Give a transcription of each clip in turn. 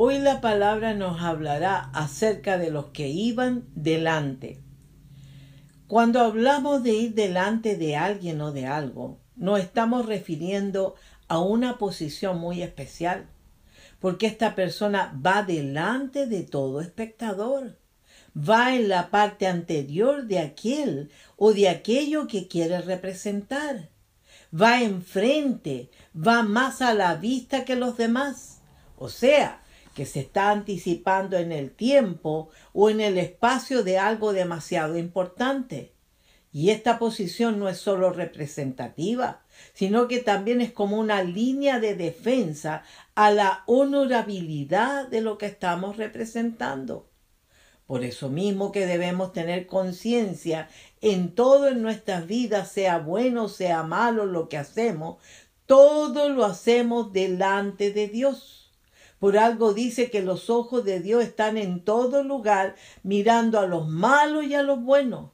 Hoy la palabra nos hablará acerca de los que iban delante. Cuando hablamos de ir delante de alguien o de algo, nos estamos refiriendo a una posición muy especial, porque esta persona va delante de todo espectador, va en la parte anterior de aquel o de aquello que quiere representar, va enfrente, va más a la vista que los demás. O sea, que se está anticipando en el tiempo o en el espacio de algo demasiado importante. Y esta posición no es solo representativa, sino que también es como una línea de defensa a la honorabilidad de lo que estamos representando. Por eso mismo que debemos tener conciencia en todo en nuestras vidas, sea bueno, sea malo lo que hacemos, todo lo hacemos delante de Dios. Por algo dice que los ojos de Dios están en todo lugar, mirando a los malos y a los buenos.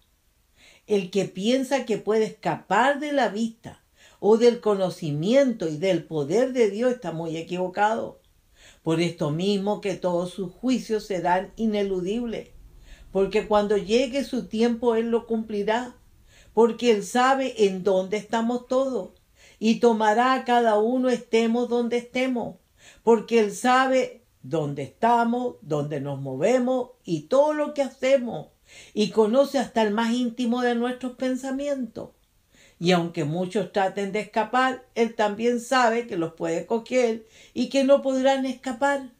El que piensa que puede escapar de la vista o del conocimiento y del poder de Dios está muy equivocado. Por esto mismo que todos sus juicios serán ineludibles, porque cuando llegue su tiempo Él lo cumplirá, porque Él sabe en dónde estamos todos y tomará a cada uno estemos donde estemos porque Él sabe dónde estamos, dónde nos movemos y todo lo que hacemos, y conoce hasta el más íntimo de nuestros pensamientos. Y aunque muchos traten de escapar, Él también sabe que los puede coger y que no podrán escapar.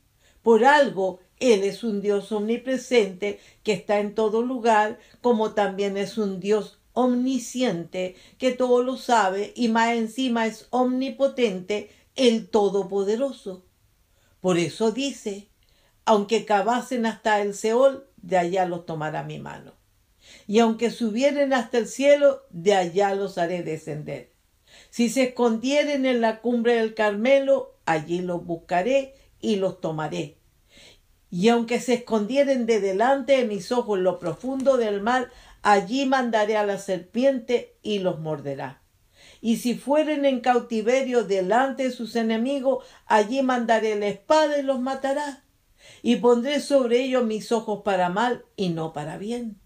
Por algo, Él es un Dios omnipresente que está en todo lugar, como también es un Dios omnisciente que todo lo sabe y más encima es omnipotente, el Todopoderoso. Por eso dice, aunque cavasen hasta el Seol, de allá los tomará mi mano. Y aunque subieren hasta el cielo, de allá los haré descender. Si se escondieren en la cumbre del Carmelo, allí los buscaré y los tomaré. Y aunque se escondieren de delante de mis ojos en lo profundo del mar, allí mandaré a la serpiente y los morderá y si fueren en cautiverio delante de sus enemigos, allí mandaré la espada y los matará. Y pondré sobre ellos mis ojos para mal y no para bien.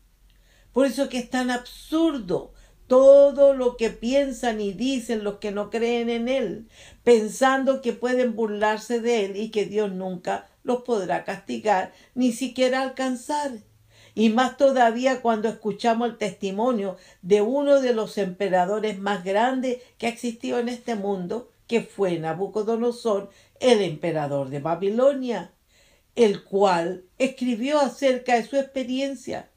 Por eso que es tan absurdo todo lo que piensan y dicen los que no creen en Él, pensando que pueden burlarse de Él y que Dios nunca los podrá castigar, ni siquiera alcanzar. Y más todavía cuando escuchamos el testimonio de uno de los emperadores más grandes que ha existido en este mundo, que fue Nabucodonosor, el emperador de Babilonia, el cual escribió acerca de su experiencia.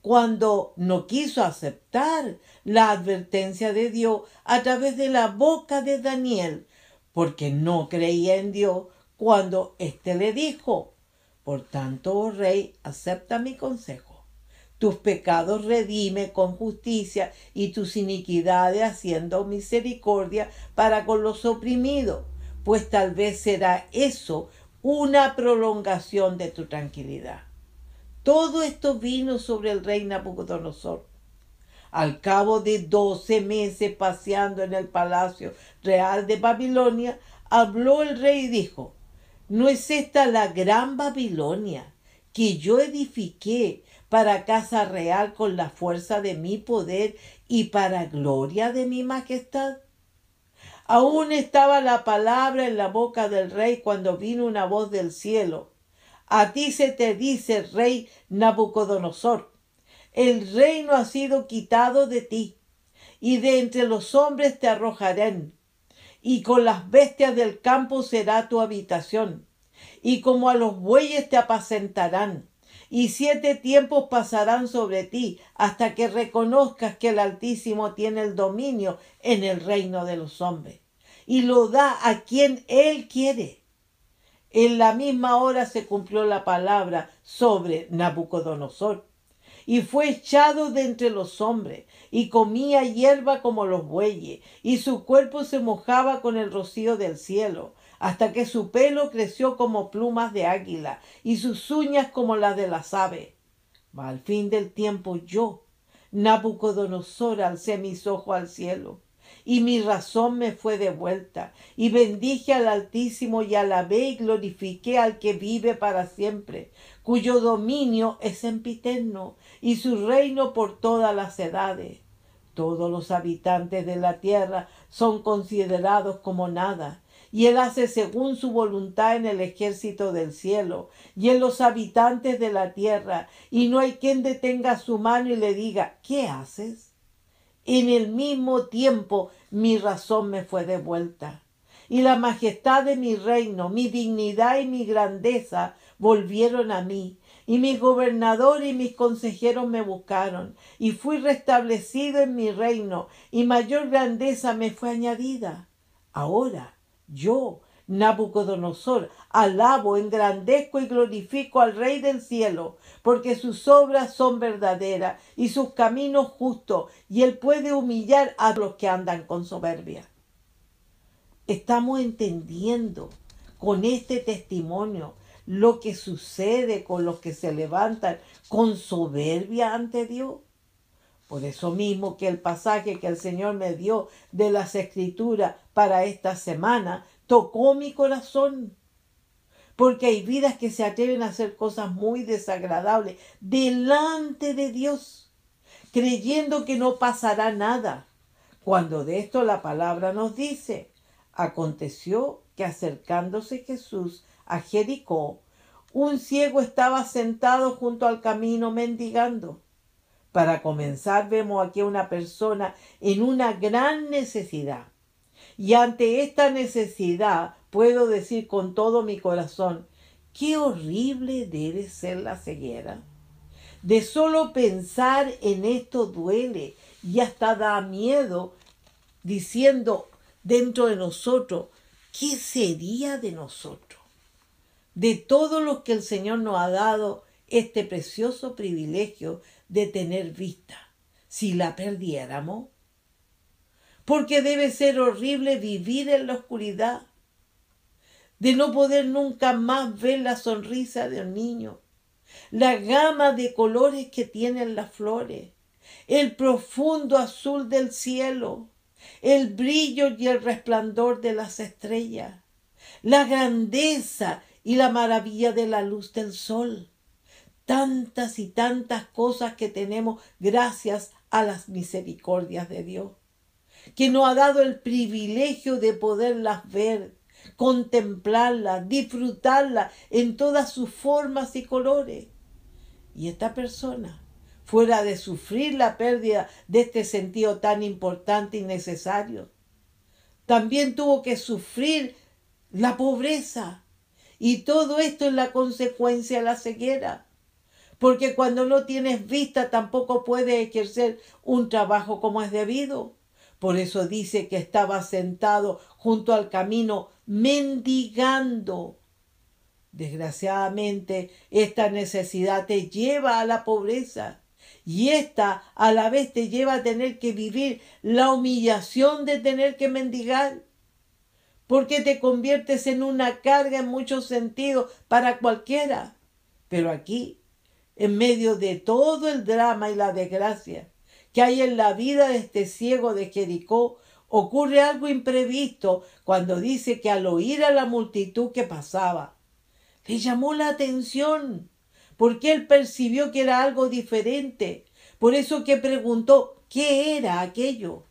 Cuando no quiso aceptar la advertencia de Dios a través de la boca de Daniel, porque no creía en Dios cuando éste le dijo, por tanto, oh rey, acepta mi consejo. Tus pecados redime con justicia y tus iniquidades haciendo misericordia para con los oprimidos, pues tal vez será eso una prolongación de tu tranquilidad. Todo esto vino sobre el rey Nabucodonosor. Al cabo de doce meses paseando en el palacio real de Babilonia, habló el rey y dijo, ¿no es esta la gran Babilonia que yo edifiqué para casa real con la fuerza de mi poder y para gloria de mi majestad? Aún estaba la palabra en la boca del rey cuando vino una voz del cielo. A ti se te dice, rey Nabucodonosor, el reino ha sido quitado de ti, y de entre los hombres te arrojarán, y con las bestias del campo será tu habitación, y como a los bueyes te apacentarán, y siete tiempos pasarán sobre ti hasta que reconozcas que el Altísimo tiene el dominio en el reino de los hombres, y lo da a quien él quiere. En la misma hora se cumplió la palabra sobre Nabucodonosor, y fue echado de entre los hombres, y comía hierba como los bueyes, y su cuerpo se mojaba con el rocío del cielo, hasta que su pelo creció como plumas de águila, y sus uñas como las de las aves. al fin del tiempo yo, Nabucodonosor, alcé mis ojos al cielo, y mi razón me fue devuelta, y bendije al Altísimo y alabé y glorifiqué al que vive para siempre, cuyo dominio es sempiterno, y su reino por todas las edades. Todos los habitantes de la tierra son considerados como nada, y él hace según su voluntad en el ejército del cielo y en los habitantes de la tierra, y no hay quien detenga su mano y le diga, ¿qué haces? En el mismo tiempo mi razón me fue devuelta. Y la majestad de mi reino, mi dignidad y mi grandeza volvieron a mí. Y mi gobernador y mis consejeros me buscaron. Y fui restablecido en mi reino. Y mayor grandeza me fue añadida. Ahora yo, Nabucodonosor, alabo, engrandezco y glorifico al Rey del cielo, porque sus obras son verdaderas y sus caminos justos, y él puede humillar a los que andan con soberbia. Estamos entendiendo con este testimonio lo que sucede con los que se levantan con soberbia ante Dios. Por eso mismo que el pasaje que el Señor me dio de las escrituras para esta semana tocó mi corazón. Porque hay vidas que se atreven a hacer cosas muy desagradables delante de Dios, creyendo que no pasará nada. Cuando de esto la palabra nos dice, aconteció que acercándose Jesús a Jericó, un ciego estaba sentado junto al camino mendigando. Para comenzar, vemos aquí a una persona en una gran necesidad. Y ante esta necesidad puedo decir con todo mi corazón, qué horrible debe ser la ceguera. De solo pensar en esto duele y hasta da miedo diciendo dentro de nosotros, ¿qué sería de nosotros? De todo lo que el Señor nos ha dado este precioso privilegio de tener vista, si la perdiéramos porque debe ser horrible vivir en la oscuridad, de no poder nunca más ver la sonrisa de un niño, la gama de colores que tienen las flores, el profundo azul del cielo, el brillo y el resplandor de las estrellas, la grandeza y la maravilla de la luz del sol. Tantas y tantas cosas que tenemos gracias a las misericordias de Dios que nos ha dado el privilegio de poderlas ver, contemplarlas, disfrutarlas en todas sus formas y colores. Y esta persona, fuera de sufrir la pérdida de este sentido tan importante y necesario, también tuvo que sufrir la pobreza. Y todo esto es la consecuencia de la ceguera. Porque cuando no tienes vista tampoco puedes ejercer un trabajo como es debido. Por eso dice que estaba sentado junto al camino mendigando. Desgraciadamente, esta necesidad te lleva a la pobreza y esta a la vez te lleva a tener que vivir la humillación de tener que mendigar, porque te conviertes en una carga en muchos sentidos para cualquiera. Pero aquí en medio de todo el drama y la desgracia que hay en la vida de este ciego de Jericó, ocurre algo imprevisto cuando dice que al oír a la multitud que pasaba, le llamó la atención, porque él percibió que era algo diferente. Por eso que preguntó, ¿qué era aquello?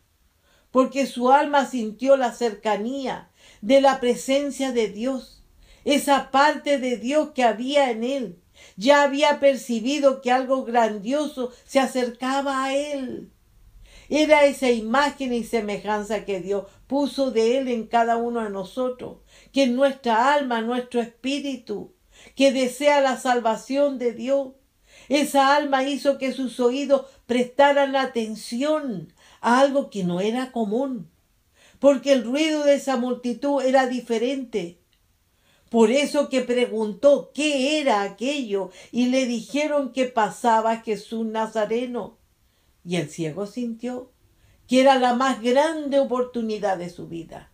Porque su alma sintió la cercanía de la presencia de Dios, esa parte de Dios que había en él. Ya había percibido que algo grandioso se acercaba a él. Era esa imagen y semejanza que Dios puso de Él en cada uno de nosotros, que en nuestra alma, nuestro espíritu, que desea la salvación de Dios. Esa alma hizo que sus oídos prestaran atención a algo que no era común, porque el ruido de esa multitud era diferente. Por eso que preguntó qué era aquello y le dijeron que pasaba Jesús Nazareno. Y el ciego sintió que era la más grande oportunidad de su vida,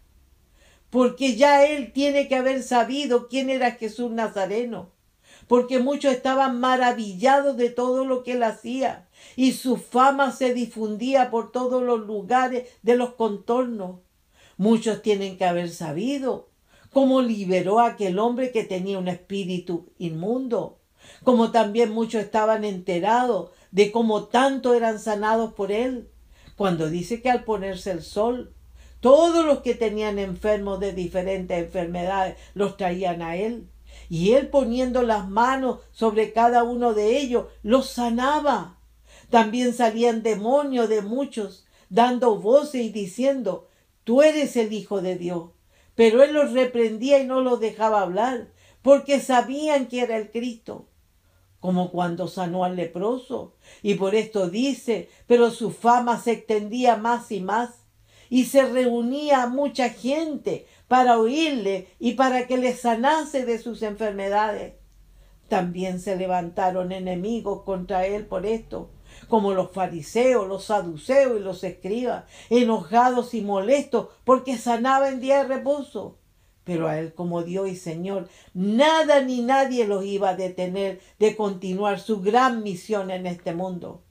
porque ya él tiene que haber sabido quién era Jesús Nazareno, porque muchos estaban maravillados de todo lo que él hacía y su fama se difundía por todos los lugares de los contornos. Muchos tienen que haber sabido cómo liberó a aquel hombre que tenía un espíritu inmundo, como también muchos estaban enterados de cómo tanto eran sanados por él, cuando dice que al ponerse el sol, todos los que tenían enfermos de diferentes enfermedades los traían a él, y él poniendo las manos sobre cada uno de ellos, los sanaba. También salían demonios de muchos, dando voces y diciendo, tú eres el Hijo de Dios. Pero él los reprendía y no los dejaba hablar, porque sabían que era el Cristo como cuando sanó al leproso. Y por esto dice, pero su fama se extendía más y más, y se reunía mucha gente para oírle y para que le sanase de sus enfermedades. También se levantaron enemigos contra él por esto, como los fariseos, los saduceos y los escribas, enojados y molestos porque sanaba en día de reposo pero a Él como Dios y Señor, nada ni nadie los iba a detener de continuar su gran misión en este mundo.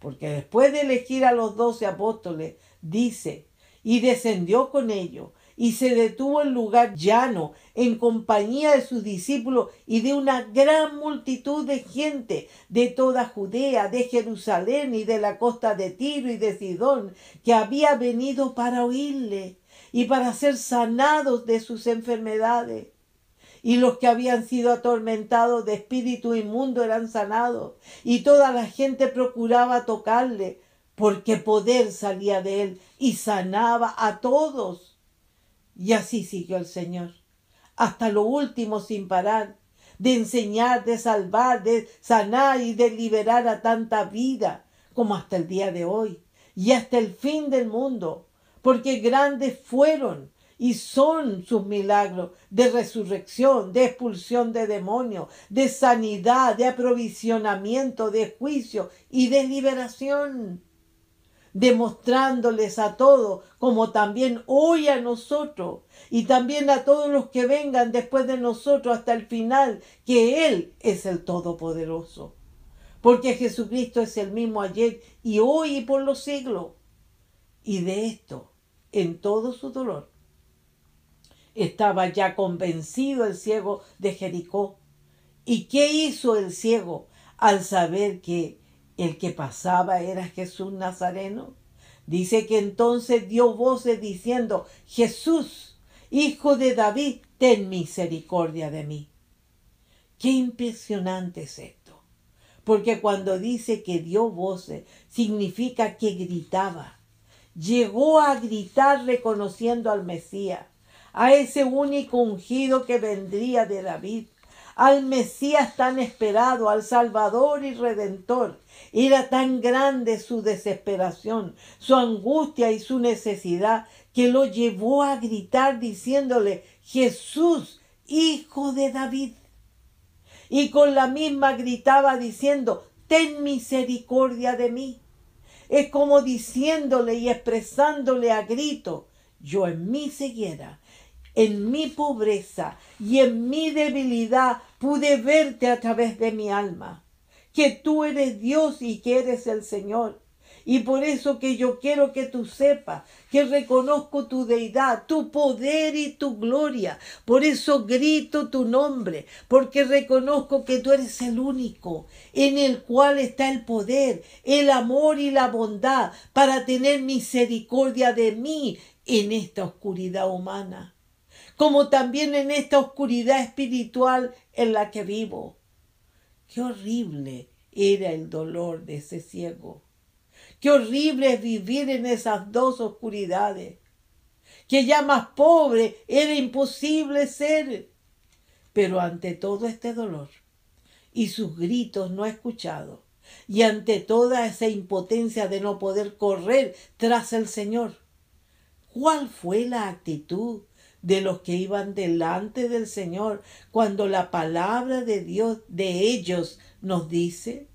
Porque después de elegir a los doce apóstoles, dice, y descendió con ellos, y se detuvo en lugar llano, en compañía de sus discípulos y de una gran multitud de gente de toda Judea, de Jerusalén y de la costa de Tiro y de Sidón, que había venido para oírle y para ser sanados de sus enfermedades. Y los que habían sido atormentados de espíritu inmundo eran sanados. Y toda la gente procuraba tocarle, porque poder salía de él y sanaba a todos. Y así siguió el Señor, hasta lo último sin parar, de enseñar, de salvar, de sanar y de liberar a tanta vida, como hasta el día de hoy, y hasta el fin del mundo porque grandes fueron y son sus milagros de resurrección, de expulsión de demonios, de sanidad, de aprovisionamiento, de juicio y de liberación, demostrándoles a todos, como también hoy a nosotros, y también a todos los que vengan después de nosotros hasta el final, que Él es el Todopoderoso. Porque Jesucristo es el mismo ayer y hoy y por los siglos. Y de esto en todo su dolor. Estaba ya convencido el ciego de Jericó. ¿Y qué hizo el ciego al saber que el que pasaba era Jesús Nazareno? Dice que entonces dio voces diciendo, Jesús, hijo de David, ten misericordia de mí. Qué impresionante es esto. Porque cuando dice que dio voces, significa que gritaba llegó a gritar reconociendo al Mesías, a ese único ungido que vendría de David, al Mesías tan esperado, al Salvador y Redentor. Era tan grande su desesperación, su angustia y su necesidad que lo llevó a gritar diciéndole, Jesús, hijo de David. Y con la misma gritaba diciendo, ten misericordia de mí. Es como diciéndole y expresándole a grito, yo en mi ceguera, en mi pobreza y en mi debilidad pude verte a través de mi alma. que tú eres Dios y que eres el Señor. Y por eso que yo quiero que tú sepas que reconozco tu deidad, tu poder y tu gloria. Por eso grito tu nombre, porque reconozco que tú eres el único en el cual está el poder, el amor y la bondad para tener misericordia de mí en esta oscuridad humana, como también en esta oscuridad espiritual en la que vivo. Qué horrible era el dolor de ese ciego Qué horrible es vivir en esas dos oscuridades. Que ya más pobre era imposible ser. Pero ante todo este dolor y sus gritos no escuchados, y ante toda esa impotencia de no poder correr tras el Señor, ¿cuál fue la actitud de los que iban delante del Señor cuando la palabra de Dios de ellos nos dice?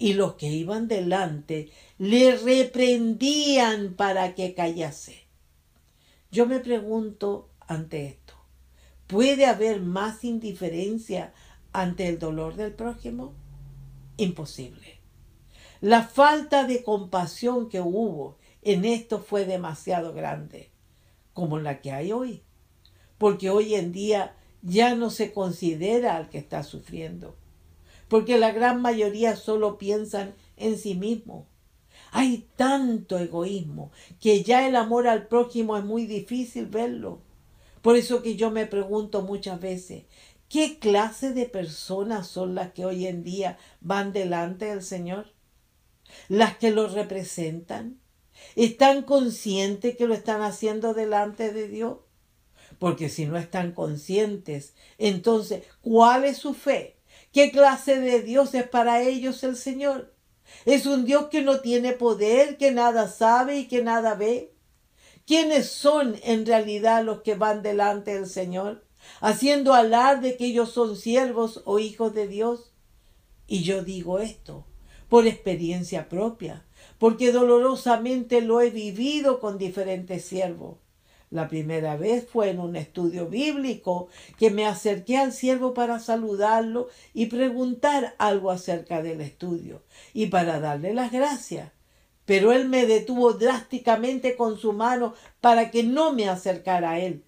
y los que iban delante le reprendían para que callase. Yo me pregunto ante esto, ¿puede haber más indiferencia ante el dolor del prójimo? Imposible. La falta de compasión que hubo en esto fue demasiado grande, como la que hay hoy, porque hoy en día ya no se considera al que está sufriendo porque la gran mayoría solo piensan en sí mismo. Hay tanto egoísmo que ya el amor al prójimo es muy difícil verlo. Por eso que yo me pregunto muchas veces, ¿qué clase de personas son las que hoy en día van delante del Señor? ¿Las que lo representan? ¿Están conscientes que lo están haciendo delante de Dios? Porque si no están conscientes, entonces, ¿cuál es su fe? ¿Qué clase de Dios es para ellos el Señor? Es un Dios que no tiene poder, que nada sabe y que nada ve. ¿Quiénes son en realidad los que van delante del Señor, haciendo alarde que ellos son siervos o hijos de Dios? Y yo digo esto por experiencia propia, porque dolorosamente lo he vivido con diferentes siervos. La primera vez fue en un estudio bíblico que me acerqué al siervo para saludarlo y preguntar algo acerca del estudio y para darle las gracias. Pero él me detuvo drásticamente con su mano para que no me acercara a él,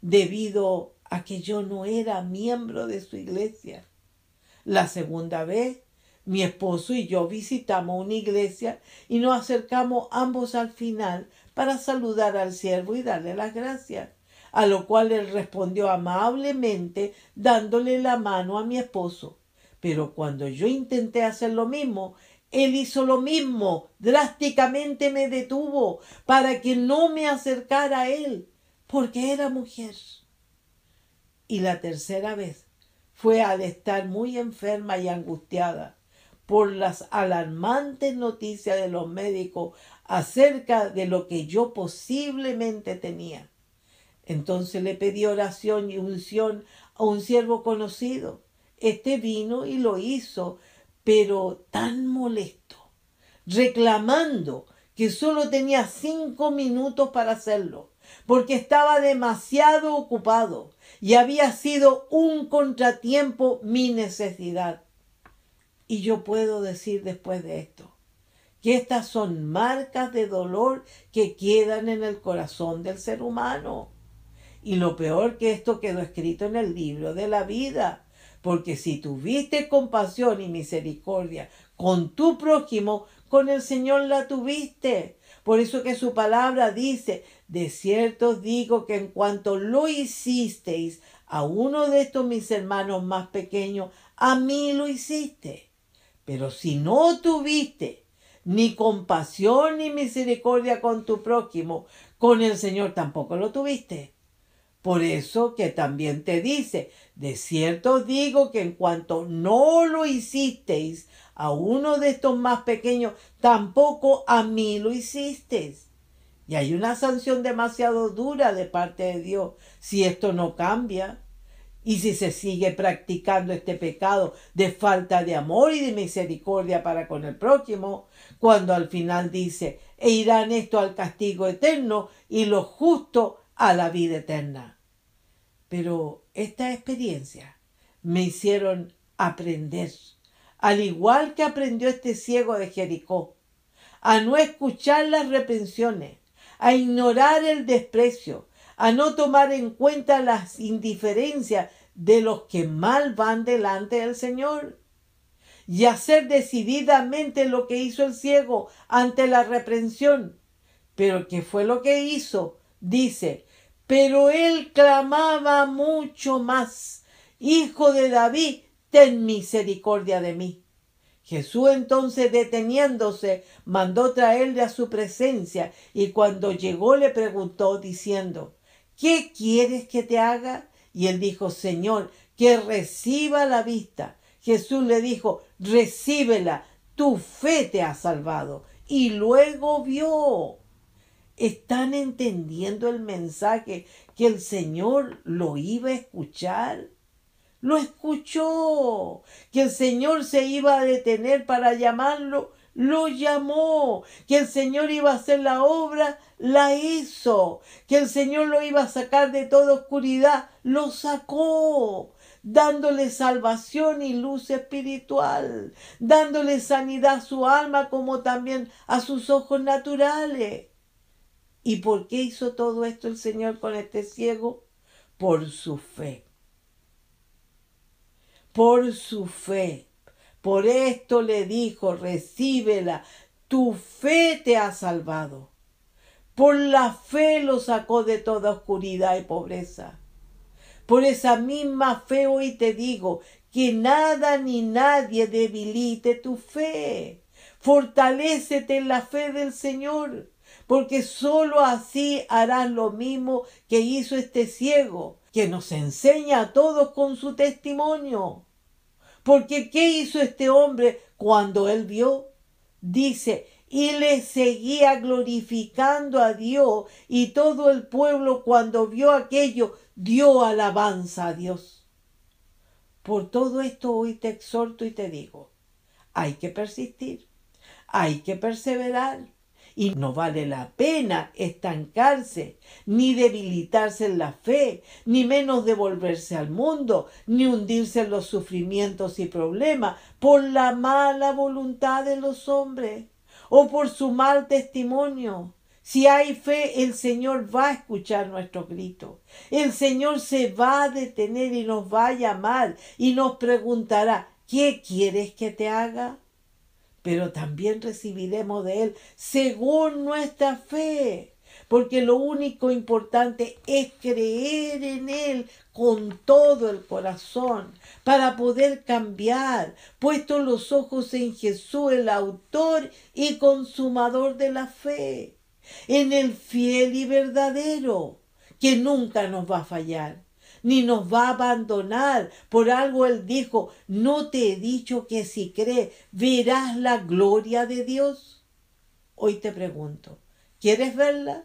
debido a que yo no era miembro de su iglesia. La segunda vez, mi esposo y yo visitamos una iglesia y nos acercamos ambos al final para saludar al siervo y darle las gracias. A lo cual él respondió amablemente dándole la mano a mi esposo. Pero cuando yo intenté hacer lo mismo, él hizo lo mismo, drásticamente me detuvo para que no me acercara a él, porque era mujer. Y la tercera vez fue al estar muy enferma y angustiada por las alarmantes noticias de los médicos acerca de lo que yo posiblemente tenía. Entonces le pedí oración y unción a un siervo conocido. Este vino y lo hizo, pero tan molesto, reclamando que solo tenía cinco minutos para hacerlo, porque estaba demasiado ocupado y había sido un contratiempo mi necesidad. Y yo puedo decir después de esto, que estas son marcas de dolor que quedan en el corazón del ser humano. Y lo peor que esto quedó escrito en el libro de la vida, porque si tuviste compasión y misericordia con tu prójimo, con el Señor la tuviste. Por eso que su palabra dice, de cierto digo que en cuanto lo hicisteis a uno de estos mis hermanos más pequeños, a mí lo hiciste. Pero si no tuviste ni compasión ni misericordia con tu prójimo, con el Señor tampoco lo tuviste. Por eso que también te dice, de cierto digo que en cuanto no lo hicisteis a uno de estos más pequeños, tampoco a mí lo hicisteis. Y hay una sanción demasiado dura de parte de Dios si esto no cambia. Y si se sigue practicando este pecado de falta de amor y de misericordia para con el prójimo, cuando al final dice, e irán esto al castigo eterno y lo justo a la vida eterna. Pero esta experiencia me hicieron aprender al igual que aprendió este ciego de Jericó, a no escuchar las reprensiones, a ignorar el desprecio, a no tomar en cuenta las indiferencias de los que mal van delante del Señor y hacer decididamente lo que hizo el ciego ante la reprensión. Pero ¿qué fue lo que hizo? Dice, pero él clamaba mucho más, Hijo de David, ten misericordia de mí. Jesús entonces deteniéndose, mandó traerle a su presencia y cuando llegó le preguntó diciendo, ¿qué quieres que te haga? Y él dijo, Señor, que reciba la vista. Jesús le dijo, recíbela, tu fe te ha salvado. Y luego vio. ¿Están entendiendo el mensaje que el Señor lo iba a escuchar? Lo escuchó. Que el Señor se iba a detener para llamarlo, lo llamó. Que el Señor iba a hacer la obra, la hizo. Que el Señor lo iba a sacar de toda oscuridad, lo sacó dándole salvación y luz espiritual, dándole sanidad a su alma como también a sus ojos naturales. ¿Y por qué hizo todo esto el Señor con este ciego? Por su fe. Por su fe. Por esto le dijo, recíbela, tu fe te ha salvado. Por la fe lo sacó de toda oscuridad y pobreza. Por esa misma fe hoy te digo que nada ni nadie debilite tu fe. Fortalécete en la fe del Señor, porque sólo así harás lo mismo que hizo este ciego, que nos enseña a todos con su testimonio. Porque ¿qué hizo este hombre cuando él vio? Dice, y le seguía glorificando a Dios y todo el pueblo cuando vio aquello dio alabanza a Dios. Por todo esto hoy te exhorto y te digo, hay que persistir, hay que perseverar y no vale la pena estancarse, ni debilitarse en la fe, ni menos devolverse al mundo, ni hundirse en los sufrimientos y problemas por la mala voluntad de los hombres o por su mal testimonio. Si hay fe, el Señor va a escuchar nuestro grito. El Señor se va a detener y nos va a llamar y nos preguntará, ¿qué quieres que te haga? Pero también recibiremos de Él según nuestra fe, porque lo único importante es creer en Él con todo el corazón para poder cambiar, puesto los ojos en Jesús, el autor y consumador de la fe en el fiel y verdadero, que nunca nos va a fallar, ni nos va a abandonar. Por algo Él dijo, no te he dicho que si crees verás la gloria de Dios. Hoy te pregunto, ¿quieres verla?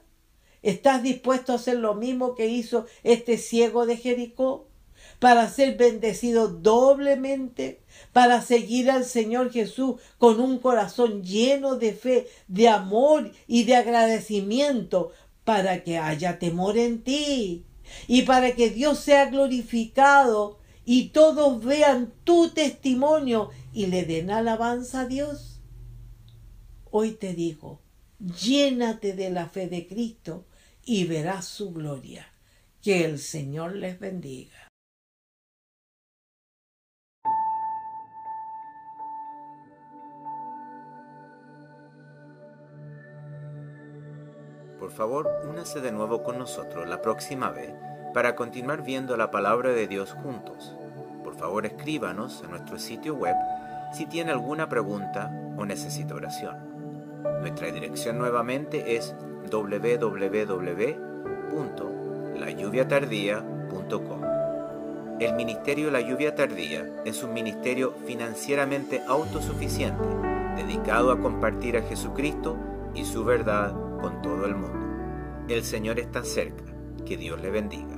¿Estás dispuesto a hacer lo mismo que hizo este ciego de Jericó? para ser bendecido doblemente, para seguir al Señor Jesús con un corazón lleno de fe, de amor y de agradecimiento, para que haya temor en ti y para que Dios sea glorificado y todos vean tu testimonio y le den alabanza a Dios. Hoy te digo, llénate de la fe de Cristo y verás su gloria. Que el Señor les bendiga. Por favor, únase de nuevo con nosotros la próxima vez para continuar viendo la palabra de Dios juntos. Por favor, escríbanos a nuestro sitio web si tiene alguna pregunta o necesita oración. Nuestra dirección nuevamente es www.layuviatardía.com. El Ministerio La Lluvia Tardía es un ministerio financieramente autosuficiente dedicado a compartir a Jesucristo y su verdad con todo el mundo. El Señor está cerca. Que Dios le bendiga.